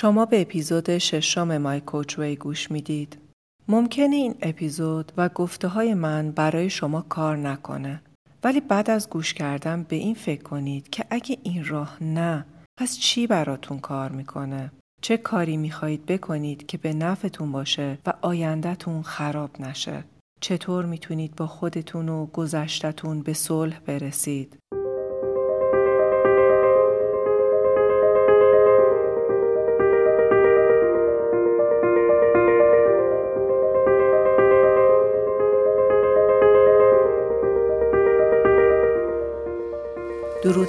شما به اپیزود ششم مای کوچوی گوش می‌دید. ممکنه این اپیزود و گفته های من برای شما کار نکنه. ولی بعد از گوش کردن به این فکر کنید که اگه این راه نه پس چی براتون کار می‌کنه؟ چه کاری می‌خواهید بکنید که به نفعتون باشه و آیندهتون خراب نشه؟ چطور می‌تونید با خودتون و گذشتتون به صلح برسید؟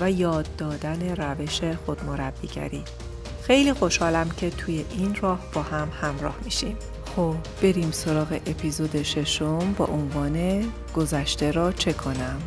و یاد دادن روش خودمربیگری. خیلی خوشحالم که توی این راه با هم همراه میشیم. خب بریم سراغ اپیزود ششم با عنوان گذشته را چه کنم؟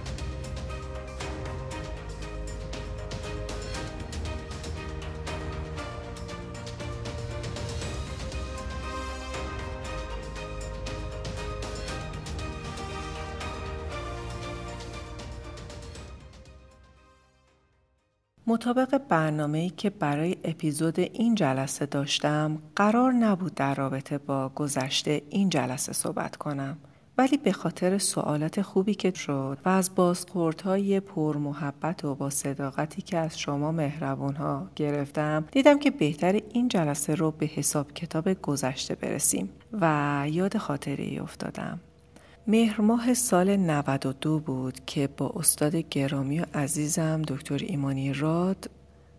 مطابق برنامه‌ای که برای اپیزود این جلسه داشتم قرار نبود در رابطه با گذشته این جلسه صحبت کنم. ولی به خاطر سوالات خوبی که شد و از بازخوردهای پر محبت و با صداقتی که از شما مهربون ها گرفتم دیدم که بهتر این جلسه رو به حساب کتاب گذشته برسیم و یاد خاطره افتادم. مهر ماه سال 92 بود که با استاد گرامی و عزیزم دکتر ایمانی راد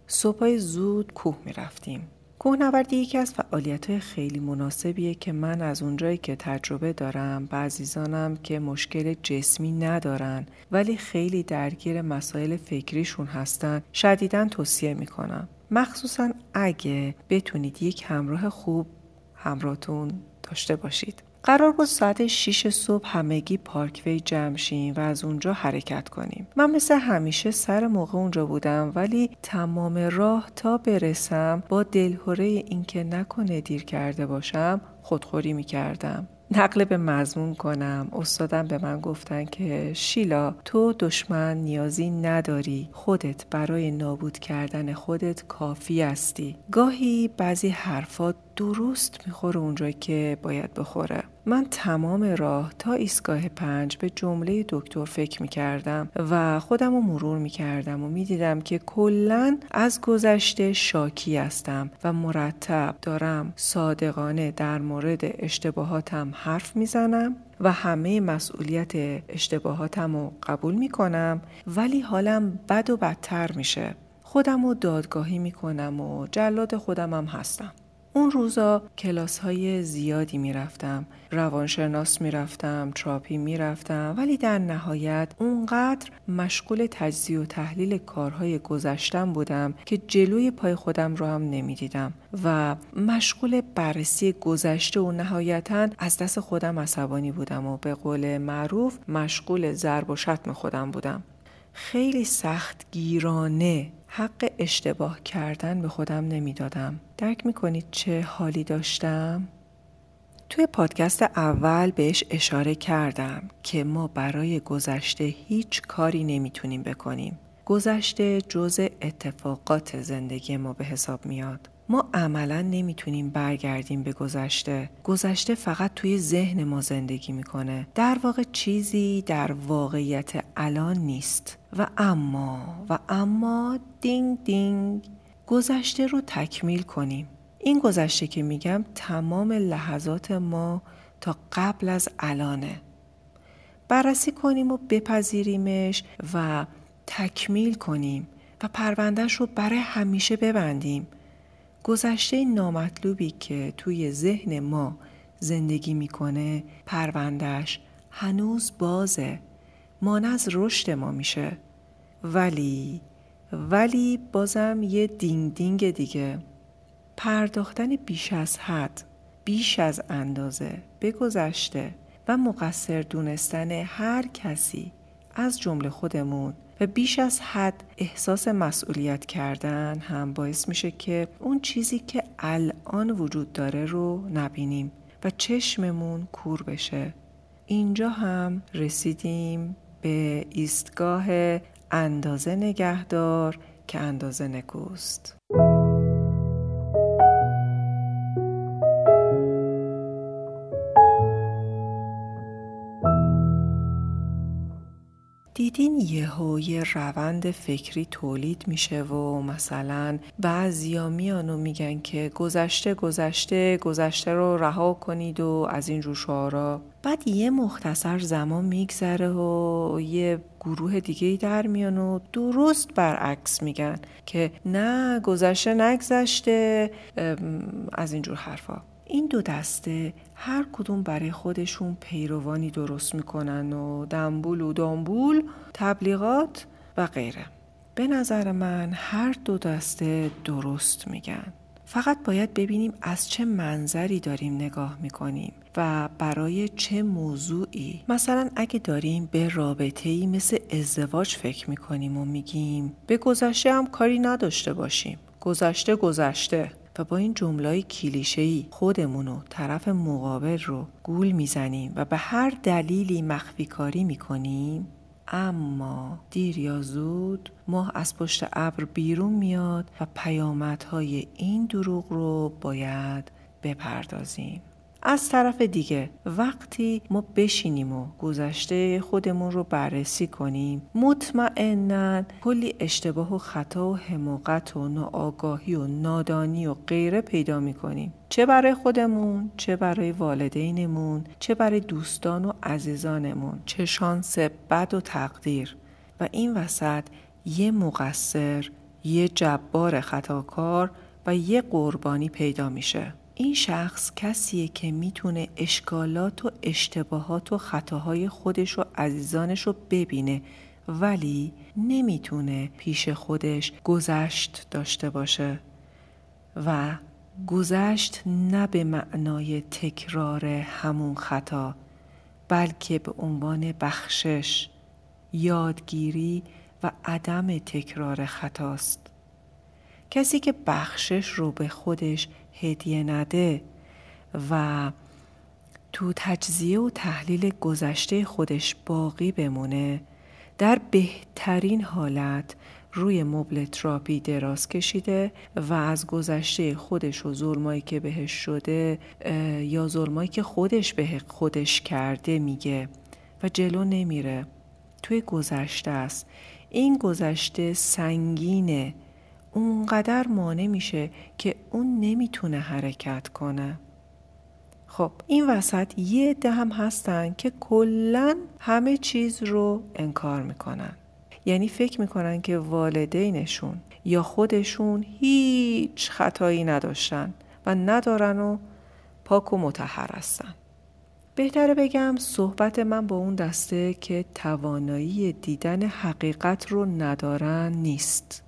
صبحای زود کوه می رفتیم. کوهنوردی یکی از فعالیت خیلی مناسبیه که من از اونجایی که تجربه دارم به عزیزانم که مشکل جسمی ندارن ولی خیلی درگیر مسائل فکریشون هستن شدیدا توصیه می‌کنم مخصوصا اگه بتونید یک همراه خوب همراهتون داشته باشید قرار بود ساعت 6 صبح همگی پارکوی جمع شیم و از اونجا حرکت کنیم. من مثل همیشه سر موقع اونجا بودم ولی تمام راه تا برسم با دلهوره اینکه نکنه دیر کرده باشم خودخوری می کردم. نقل به مضمون کنم. استادم به من گفتن که شیلا تو دشمن نیازی نداری. خودت برای نابود کردن خودت کافی هستی. گاهی بعضی حرفات درست می‌خوره اونجا که باید بخوره. من تمام راه تا ایستگاه پنج به جمله دکتر فکر می‌کردم و خودم رو مرور می‌کردم و می‌دیدم که کلا از گذشته شاکی هستم و مرتب دارم صادقانه در مورد اشتباهاتم حرف می‌زنم و همه مسئولیت اشتباهاتم رو قبول می‌کنم ولی حالم بد و بدتر میشه. خودم رو دادگاهی می‌کنم و جلاد خودم هم هستم. اون روزا کلاس های زیادی می‌رفتم روانشناس می‌رفتم تراپی می‌رفتم ولی در نهایت اونقدر مشغول تجزیه و تحلیل کارهای گذشتم بودم که جلوی پای خودم رو هم نمی‌دیدم و مشغول بررسی گذشته و نهایتا از دست خودم عصبانی بودم و به قول معروف مشغول ضرب و شتم خودم بودم. خیلی سخت گیرانه حق اشتباه کردن به خودم نمی‌دادم. درک می‌کنید چه حالی داشتم؟ توی پادکست اول بهش اشاره کردم که ما برای گذشته هیچ کاری نمی‌تونیم بکنیم. گذشته جز اتفاقات زندگی ما به حساب میاد. ما عملا نمی‌تونیم برگردیم به گذشته گذشته فقط توی ذهن ما زندگی می‌کنه در واقع چیزی در واقعیت الان نیست و اما و اما دینگ دینگ گذشته رو تکمیل کنیم. این گذشته که میگم تمام لحظات ما تا قبل از الانه. بررسی کنیم و بپذیریمش و تکمیل کنیم و پروندهش رو برای همیشه ببندیم. گذشته نامطلوبی که توی ذهن ما زندگی می‌کنه پروندهش هنوز بازه. مانع از رشد ما میشه. ولی ولی بازم یه دینگ دینگ دیگه. پرداختن بیش از حد بیش از اندازه به گذشته و مقصر دونستن هر کسی از جمله خودمون و بیش از حد احساس مسئولیت کردن هم باعث میشه که اون چیزی که الان وجود داره رو نبینیم و چشممون کور بشه. اینجا هم رسیدیم به ایستگاه اندازه نگهدار که اندازه نگوست دیدین یهو یه روند فکری تولید میشه و مثلا بعضیا میان و میگن که گذشته گذشته گذشته رو رها کنید و از این جور شعارا. بعد یه مختصر زمان میگذره و یه گروه دیگه ای در میان و درست برعکس میگن که نه گذشته نگذشته از اینجور حرفا. این دو دسته هر کدوم برای خودشون پیروانی درست می‌کنن و دنبول و دنبول تبلیغات و غیره. به نظر من هر دو دسته درست میگن. فقط باید ببینیم از چه منظری داریم نگاه می‌کنیم و برای چه موضوعی. مثلا اگه داریم به رابطه ای مثل ازدواج فکر می‌کنیم و میگیم به گذشته هم کاری نداشته باشیم. گذشته گذشته. با این جملای کلیشه‌ای خودمون و طرف مقابل رو گول می‌زنیم و به هر دلیلی مخفی کاری می‌کنیم اما دیر یا زود ماه از پشت ابر بیرون میاد و پیامدهای این دروغ رو باید بپردازیم. از طرف دیگه وقتی ما بشینیم و گذشته خودمون رو بررسی کنیم مطمئنا کلی اشتباه و خطا و حماقت و ناآگاهی و نادانی و غیره پیدا می‌کنیم. چه برای خودمون چه برای والدینمون چه برای دوستان و عزیزانمون. چه شانس بد و تقدیر. و این وسط یه مقصر یه جبار خطاکار و یه قربانی پیدا میشه. این شخص کسیه که می‌تونه اشکالات و اشتباهات و خطاهای خودش و عزیزانش رو ببینه ولی نمی‌تونه پیش خودش گذشت داشته باشه و گذشت نه به معنای تکرار همون خطا بلکه به عنوان بخشش یادگیری و عدم تکرار خطاست. کسی که بخشش رو به خودش هدیه نده و تو تجزیه و تحلیل گذشته خودش باقی بمونه. در بهترین حالت روی مبل تراپی دراز کشیده و از گذشته خودش و ظلمایی که بهش شده یا ظلمایی که خودش به خودش کرده میگه و جلو نمیره. توی گذشته است. این گذشته سنگینه. اونقدر مانع میشه که اون نمی‌تونه حرکت کنه. خب این وسط یه عده هم هستن که کلا همه چیز رو انکار می‌کنن. یعنی فکر می‌کنن که والدینشون یا خودشون هیچ خطایی نداشتن و ندارن و پاک و متحر هستن. بهتره بگم صحبت من با اون دسته که توانایی دیدن حقیقت رو ندارن نیست.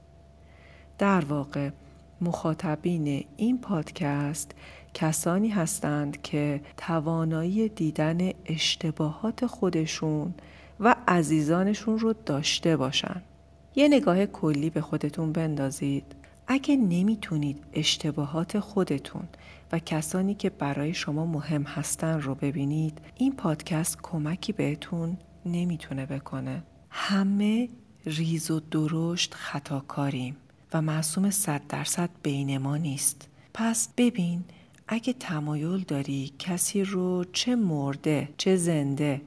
در واقع مخاطبین این پادکست کسانی هستند که توانایی دیدن اشتباهات خودشون و عزیزانشون رو داشته باشن. یه نگاه کلی به خودتون بندازید. اگه نمی‌تونید اشتباهات خودتون و کسانی که برای شما مهم هستن رو ببینید این پادکست کمکی بهتون نمی‌تونه بکنه. همه ریز و درشت خطاکاریم. و معصوم صد درصد بین ما نیست. پس ببین اگه تمایل داری کسی رو چه مرده چه زنده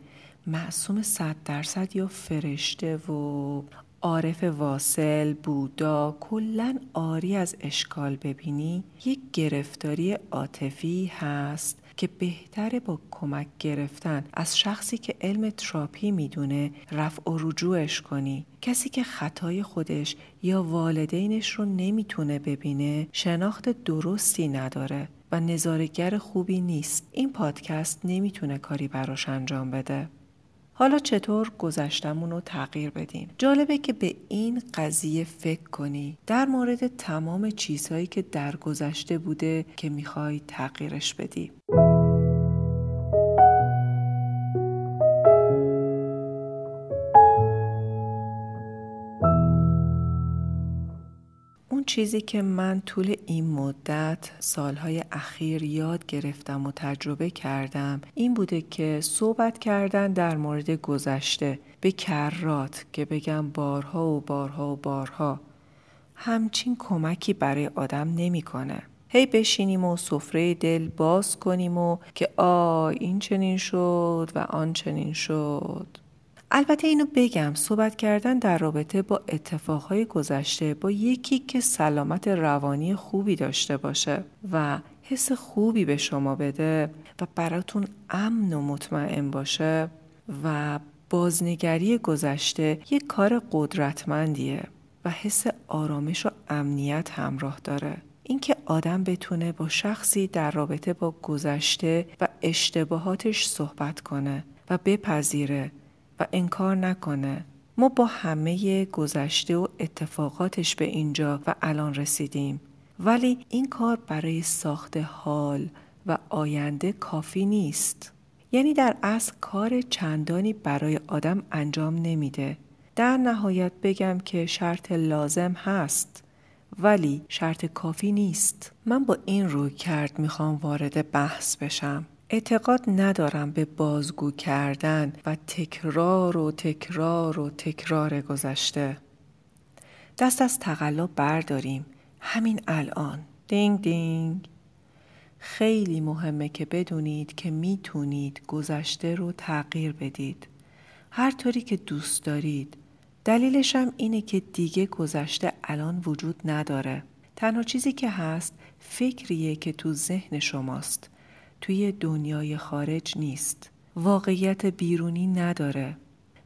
معصوم صد درصد یا فرشته و عارف واصل بودا کلا آری از اشکال ببینی یک گرفتاری عاطفی هست که بهتره با کمک گرفتن از شخصی که علم تراپی می‌دونه رفع و رجوعش کنی. کسی که خطای خودش یا والدینش رو نمی‌تونه ببینه شناخت درستی نداره و نظارگر خوبی نیست. این پادکست نمی‌تونه کاری براش انجام بده. حالا چطور گذشتمون رو تغییر بدیم؟ جالبه که به این قضیه فکر کنی. در مورد تمام چیزهایی که در گذشته بوده که می‌خوای تغییرش بدی. چیزی که من طول این مدت سالهای اخیر یاد گرفتم و تجربه کردم این بوده که صحبت کردن در مورد گذشته به کرات که بگم بارها و بارها و بارها همچین کمکی برای آدم نمی‌کنه. هی بشینیم و سفره دل باز کنیم و که آ این چنین شد و آن چنین شد البته اینو بگم صحبت کردن در رابطه با اتفاقهای گذشته با یکی که سلامت روانی خوبی داشته باشه و حس خوبی به شما بده و براتون امن و مطمئن باشه و بازنگری گذشته یک کار قدرتمندیه و حس آرامش و امنیت همراه داره. اینکه آدم بتونه با شخصی در رابطه با گذشته و اشتباهاتش صحبت کنه و بپذیره و انکار نکنه. ما با همه گذشته و اتفاقاتش به اینجا و الان رسیدیم. ولی این کار برای ساخت حال و آینده کافی نیست. یعنی در اصل کار چندانی برای آدم انجام نمیده. در نهایت بگم که شرط لازم هست ولی شرط کافی نیست. من با این روی کرد می‌خوام وارد بحث بشم. اعتقاد ندارم به بازگو کردن و تکرار و تکرار و تکرار گذشته. دست از تقلا برداریم. همین الان. دینگ دینگ. خیلی مهمه که بدونید که می‌تونید گذشته رو تغییر بدید. هر طوری که دوست دارید. دلیلش هم اینه که دیگه گذشته الان وجود نداره. تنها چیزی که هست فکریه که تو ذهن شماست. توی دنیای خارج نیست. واقعیت بیرونی نداره.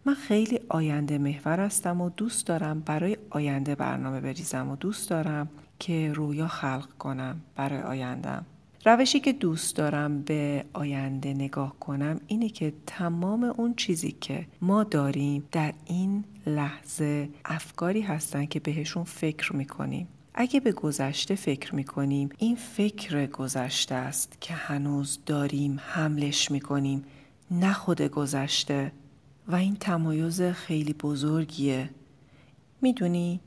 من خیلی آینده محور هستم و دوست دارم برای آینده برنامه بریزم و دوست دارم که رویا خلق کنم برای آیندم. روشی که دوست دارم به آینده نگاه کنم اینه که تمام اون چیزی که ما داریم در این لحظه افکاری هستن که بهشون فکر می‌کنیم اگه به گذشته فکر می‌کنیم این فکر گذشته است که هنوز داریم حملش می‌کنیم نه خود گذشته. و این تمایز خیلی بزرگیه. می‌دونی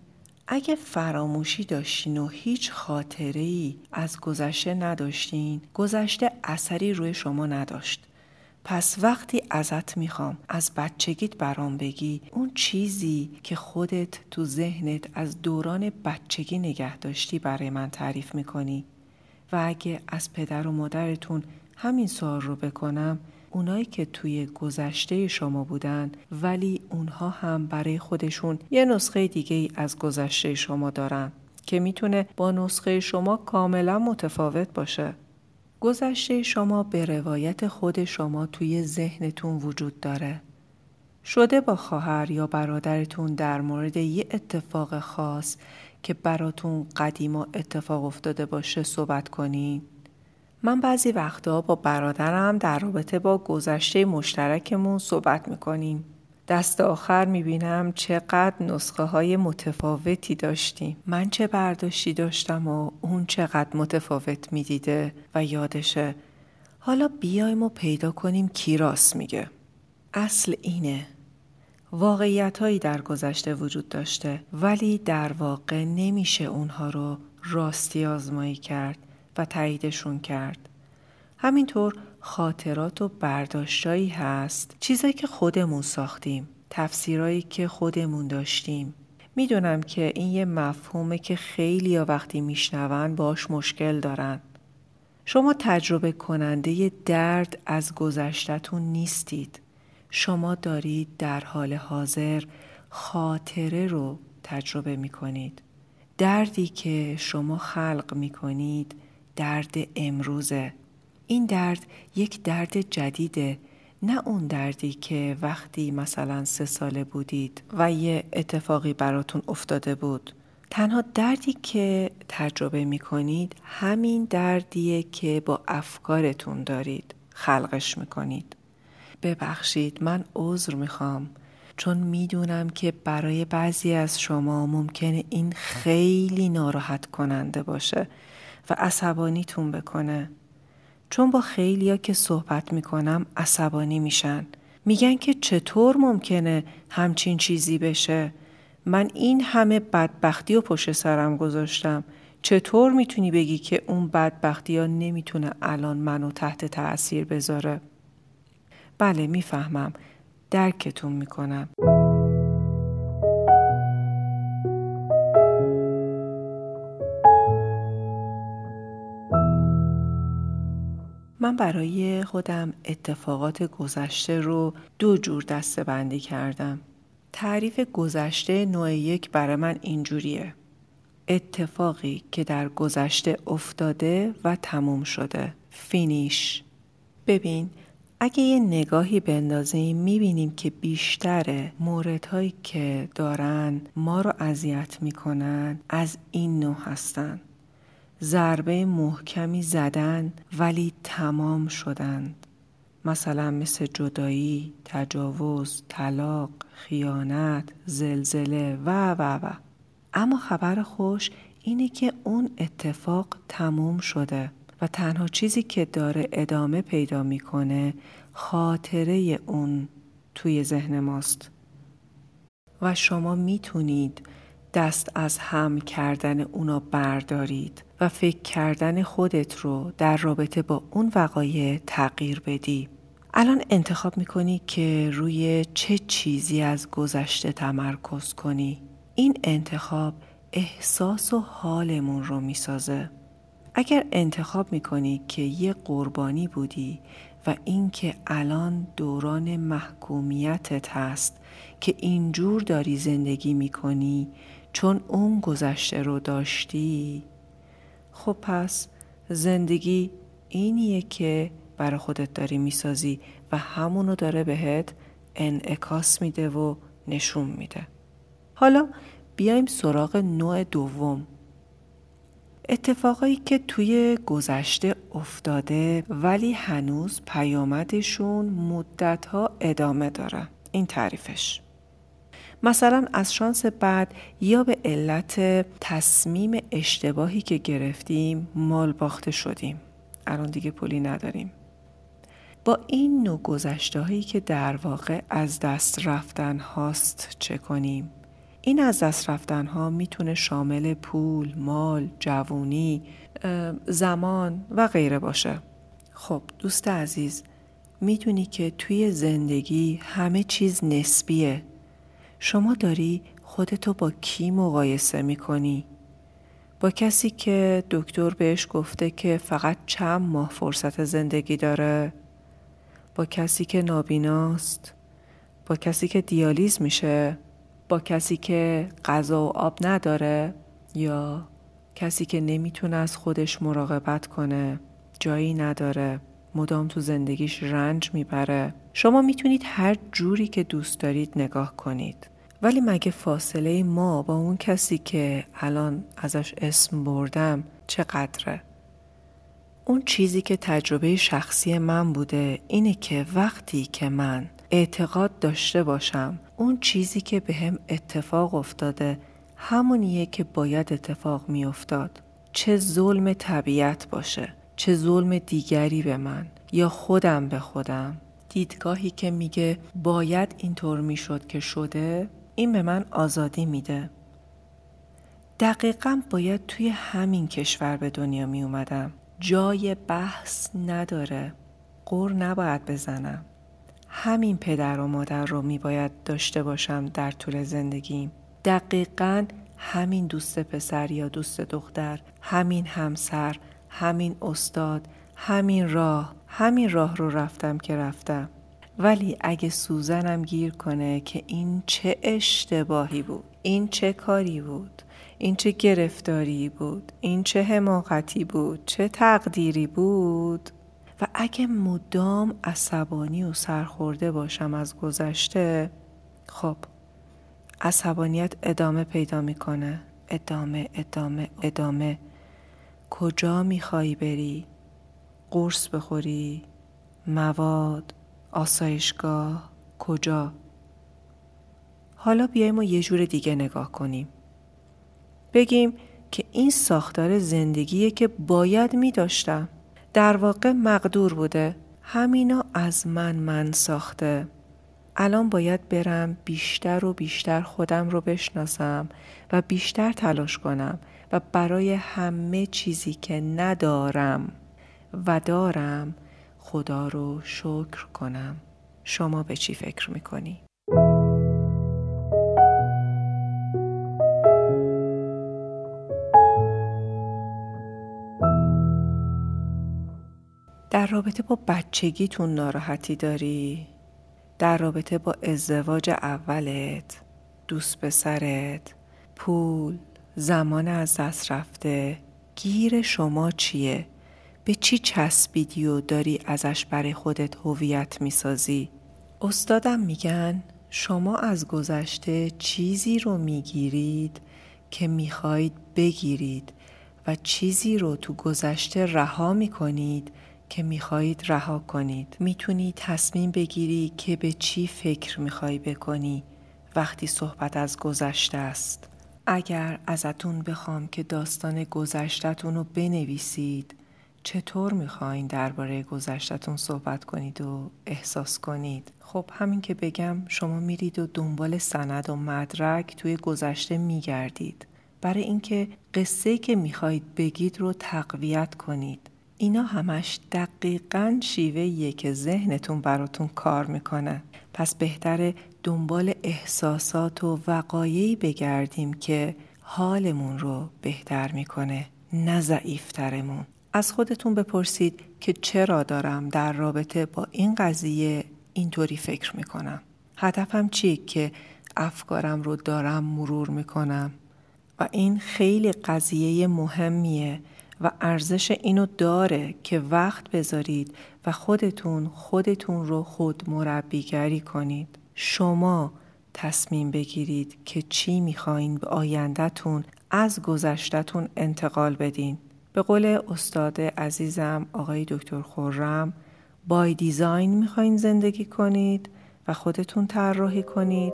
اگه فراموشی داشتین و هیچ خاطره ای از گذشته نداشتین گذشته اثری روی شما نداشت. پس وقتی ازت می‌خوام از بچگیت برام بگی اون چیزی که خودت تو ذهنت از دوران بچگی نگه داشتی برای من تعریف می‌کنی. و اگه از پدر و مادرتون همین سوال رو بکنم اونایی که توی گذشته شما بودن ولی اونها هم برای خودشون یه نسخه دیگه از گذشته شما دارن که می‌تونه با نسخه شما کاملا متفاوت باشه. گذشته شما به روایت خود شما توی ذهنتون وجود داره. شده با خواهر یا برادرتون در مورد یه اتفاق خاص که براتون قدیما اتفاق افتاده باشه صحبت کنین؟ من بعضی وقتها با برادرم در رابطه با گذشته مشترکمون صحبت می‌کنیم. دست آخر می‌بینم چقدر نسخه های متفاوتی داشتیم من چه برداشتی داشتم و اون چقدر متفاوت می‌دیده و یادشه. حالا بیایم و پیدا کنیم کی راست میگه. اصل اینه. واقعیت هایی در گذشته وجود داشته ولی در واقع نمیشه اونها رو راستی آزمایی کرد و تاییدشون کرد. همینطور خاطرات و برداشتایی هست. چیزایی که خودمون ساختیم تفسیرایی که خودمون داشتیم. می‌دونم که این یه مفهومه که خیلی یا وقتی میشنون باش مشکل دارن. شما تجربه کننده درد از گذشتتون نیستید. شما دارید در حال حاضر خاطره رو تجربه می کنید. دردی که شما خلق می کنید درد امروزه. این درد یک درد جدیده نه اون دردی که وقتی مثلا سه ساله بودید و یه اتفاقی براتون افتاده بود. تنها دردی که تجربه می کنید همین دردیه که با افکارتون دارید خلقش می کنید ببخشید من عذر می‌خوام چون می‌دونم که برای بعضی از شما ممکنه این خیلی ناراحت کننده باشه و عصبانیتون بکنه. چون با خیلیا که صحبت می‌کنم عصبانی میشن. میگن که چطور ممکنه همچین چیزی بشه؟ من این همه بدبختی و پشت سرم گذاشتم. چطور می‌تونی بگی که اون بدبختی ها نمی‌تونه الان منو تحت تأثیر بذاره؟ بله می‌فهمم. درکتون می‌کنم. من برای خودم اتفاقات گذشته رو دو جور دسته بندی کردم. تعریف گذشته نوع یک برای من اینجوریه. اتفاقی که در گذشته افتاده و تموم شده. فینیش. ببین اگه یه نگاهی بندازیم می‌بینیم که بیشتر موردهایی که دارن ما رو اذیت می‌کنن از این نوع هستن. ضربه محکمی زدن ولی تمام شدند. مثلا مثل جدایی، تجاوز، طلاق، خیانت، زلزله و و و. اما خبر خوش اینه که اون اتفاق تموم شده و تنها چیزی که داره ادامه پیدا می‌کنه خاطره اون توی ذهن ماست و شما می‌تونید دست از هم کردن اونا بردارید و فکر کردن خودت رو در رابطه با اون وقایع تغییر بدی. الان انتخاب می‌کنی که روی چه چیزی از گذشته تمرکز کنی. این انتخاب احساس و حالمون رو می‌سازه. اگر انتخاب می‌کنی که یه قربانی بودی و اینکه الان دوران محکومیتت هست که اینجور داری زندگی می‌کنی چون اون گذشته رو داشتی خب پس زندگی اینیه که برای خودت داری می‌سازی و همونو داره بهت انعکاس میده و نشون میده. حالا بیایم سراغ نوع دوم. اتفاقایی که توی گذشته افتاده ولی هنوز پیامدشون مدتها ادامه داره. این تعریفش. مثلا از شانس بعد یا به علت تصمیم اشتباهی که گرفتیم مال باخته شدیم الان دیگه پولی نداریم با این نوع گذشته هایی که در واقع از دست رفتن هاست چه کنیم؟ این از دست رفتن ها می‌تونه شامل پول، مال، جوونی، زمان و غیره باشه. خب دوست عزیز می‌دونی که توی زندگی همه چیز نسبیه شما داری خودتو با کی مقایسه می‌کنی؟ با کسی که دکتر بهش گفته که فقط چند ماه فرصت زندگی داره؟ با کسی که نابیناست؟ با کسی که دیالیز میشه؟ با کسی که غذا و آب نداره؟ یا کسی که نمی‌تونه از خودش مراقبت کنه؟ جایی نداره؟ مدام تو زندگیش رنج می‌بره؟ شما می‌تونید هر جوری که دوست دارید نگاه کنید. ولی مگه فاصله ما با اون کسی که الان ازش اسم بردم چقدره؟ اون چیزی که تجربه شخصی من بوده اینه که وقتی که من اعتقاد داشته باشم اون چیزی که به هم اتفاق افتاده همونیه که باید اتفاق می افتاد. چه ظلم طبیعت باشه چه ظلم دیگری به من یا خودم به خودم دیدگاهی که میگه باید اینطور می‌شد که شده این به من آزادی میده. دقیقا باید توی همین کشور به دنیا می اومدم. جای بحث نداره. قور نباید بزنم. همین پدر و مادر رو می باید داشته باشم در طول زندگیم. دقیقا همین دوست پسر یا دوست دختر، همین همسر، همین استاد، همین راه، همین راه رو رفتم که رفتم. ولی اگه سوزنم گیر کنه که این چه اشتباهی بود این چه کاری بود این چه گرفتاری بود این چه حماقتی بود چه تقدیری بود. و اگه مدام عصبانی و سرخورده باشم از گذشته خب عصبانیت ادامه پیدا می‌کنه. ادامه ادامه ادامه. کجا میخوایی بری؟ قرص بخوری؟ مواد؟ آسایشگاه کجا؟ حالا بیایم و یه جور دیگه نگاه کنیم. بگیم که این ساختار زندگیه که باید می داشتم در واقع مقدور بوده. همینا از من من ساخته. الان باید برم بیشتر و بیشتر خودم رو بشناسم و بیشتر تلاش کنم و برای همه چیزی که ندارم و دارم خدا رو شکر کنم شما به چی فکر می‌کنی؟ در رابطه با بچگیتون ناراحتی داری؟ در رابطه با ازدواج اولت، دوست پسرت، پول، زمان از دست رفته، گیر شما چیه؟ به چی چسبیدی و داری ازش برای خودت هویت می‌سازی؟ استادم میگن شما از گذشته چیزی رو می‌گیرید که می‌خواهید بگیرید و چیزی رو تو گذشته رها می‌کنید که می‌خواهید رها کنید می‌تونی تصمیم بگیری که به چی فکر می‌خوای بکنی وقتی صحبت از گذشته است اگر ازتون بخوام که داستان گذشتتون رو بنویسید چطور می‌خواین درباره گذشتتون صحبت کنید و احساس کنید؟ خب همین که بگم شما میرید و دنبال سند و مدرک توی گذشته میگردید. برای اینکه قصه که می‌خواهید بگید رو تقویت کنید. اینا همش دقیقا شیوه که ذهنتون براتون کار می‌کنه. پس بهتره دنبال احساسات و وقایعی بگردیم که حالمون رو بهتر می‌کنه نه ضعیفترمون. از خودتون بپرسید که چرا دارم در رابطه با این قضیه اینطوری فکر می‌کنم. هدفم چیه که افکارم رو دارم مرور می‌کنم؟ و این خیلی قضیه مهمیه و ارزش اینو داره که وقت بذارید و خودتون خودتون رو خود مربیگری کنید. شما تصمیم بگیرید که چی می‌خواین به آیندهتون از گذشتهتون انتقال بدین. به قول استاد عزیزم آقای دکتر خورم بای دیزاین می‌خواین زندگی کنید و خودتون طراحی کنید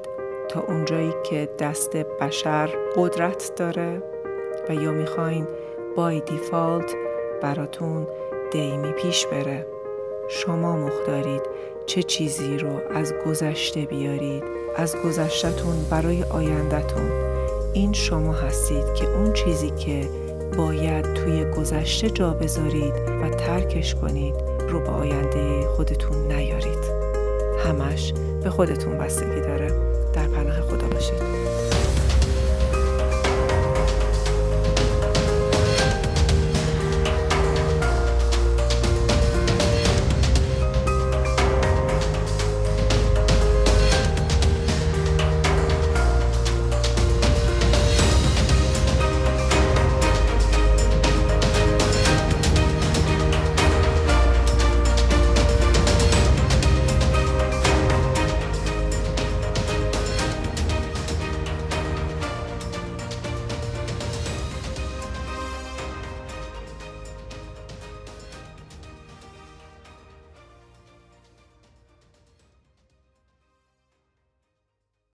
تا اونجایی که دست بشر قدرت داره و یا می‌خواین بای دیفالت براتون دیمی پیش بره. شما مختارید چه چیزی رو از گذشته بیارید از گذشتتون برای آیندهتون. این شما هستید که اون چیزی که باید توی گذشته جا بذارید و ترکش کنید. رو به آینده خودتون نیارید. همش به خودتون بستگی داره